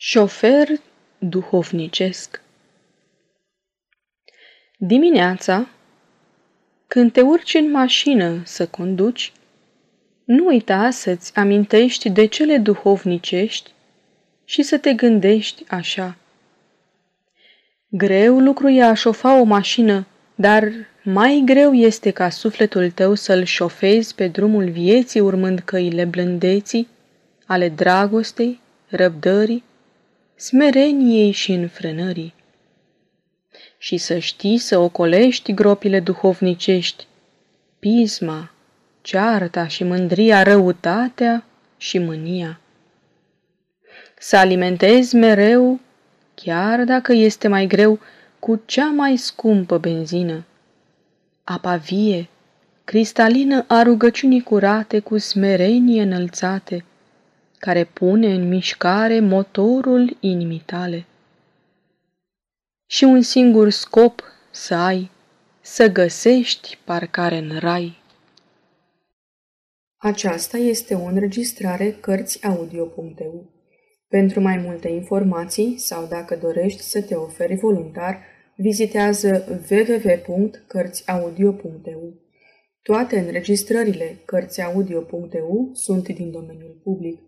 Șofer duhovnicesc Dimineața, când te urci în mașină să conduci, nu uita să-ți amintești de cele duhovnicești și să te gândești așa. Greu lucru e a șofa o mașină, dar mai greu este ca sufletul tău să-l șofezi pe drumul vieții urmând căile blândeții, ale dragostei, răbdării, smereniei și înfrânării. Și să știi să ocolești gropile duhovnicești, pisma, cearta și mândria, răutatea și mânia. Să alimentezi mereu, chiar dacă este mai greu, cu cea mai scumpă benzină. Apa vie, cristalină a rugăciunii curate cu smerenie înălțate, care pune în mișcare motorul inimii tale. Și un singur scop să ai, să găsești parcare în rai. Aceasta este o înregistrare Cărțiaudio.eu. Pentru mai multe informații sau dacă dorești să te oferi voluntar, vizitează www.cărțiaudio.eu. Toate înregistrările Cărțiaudio.eu sunt din domeniul public.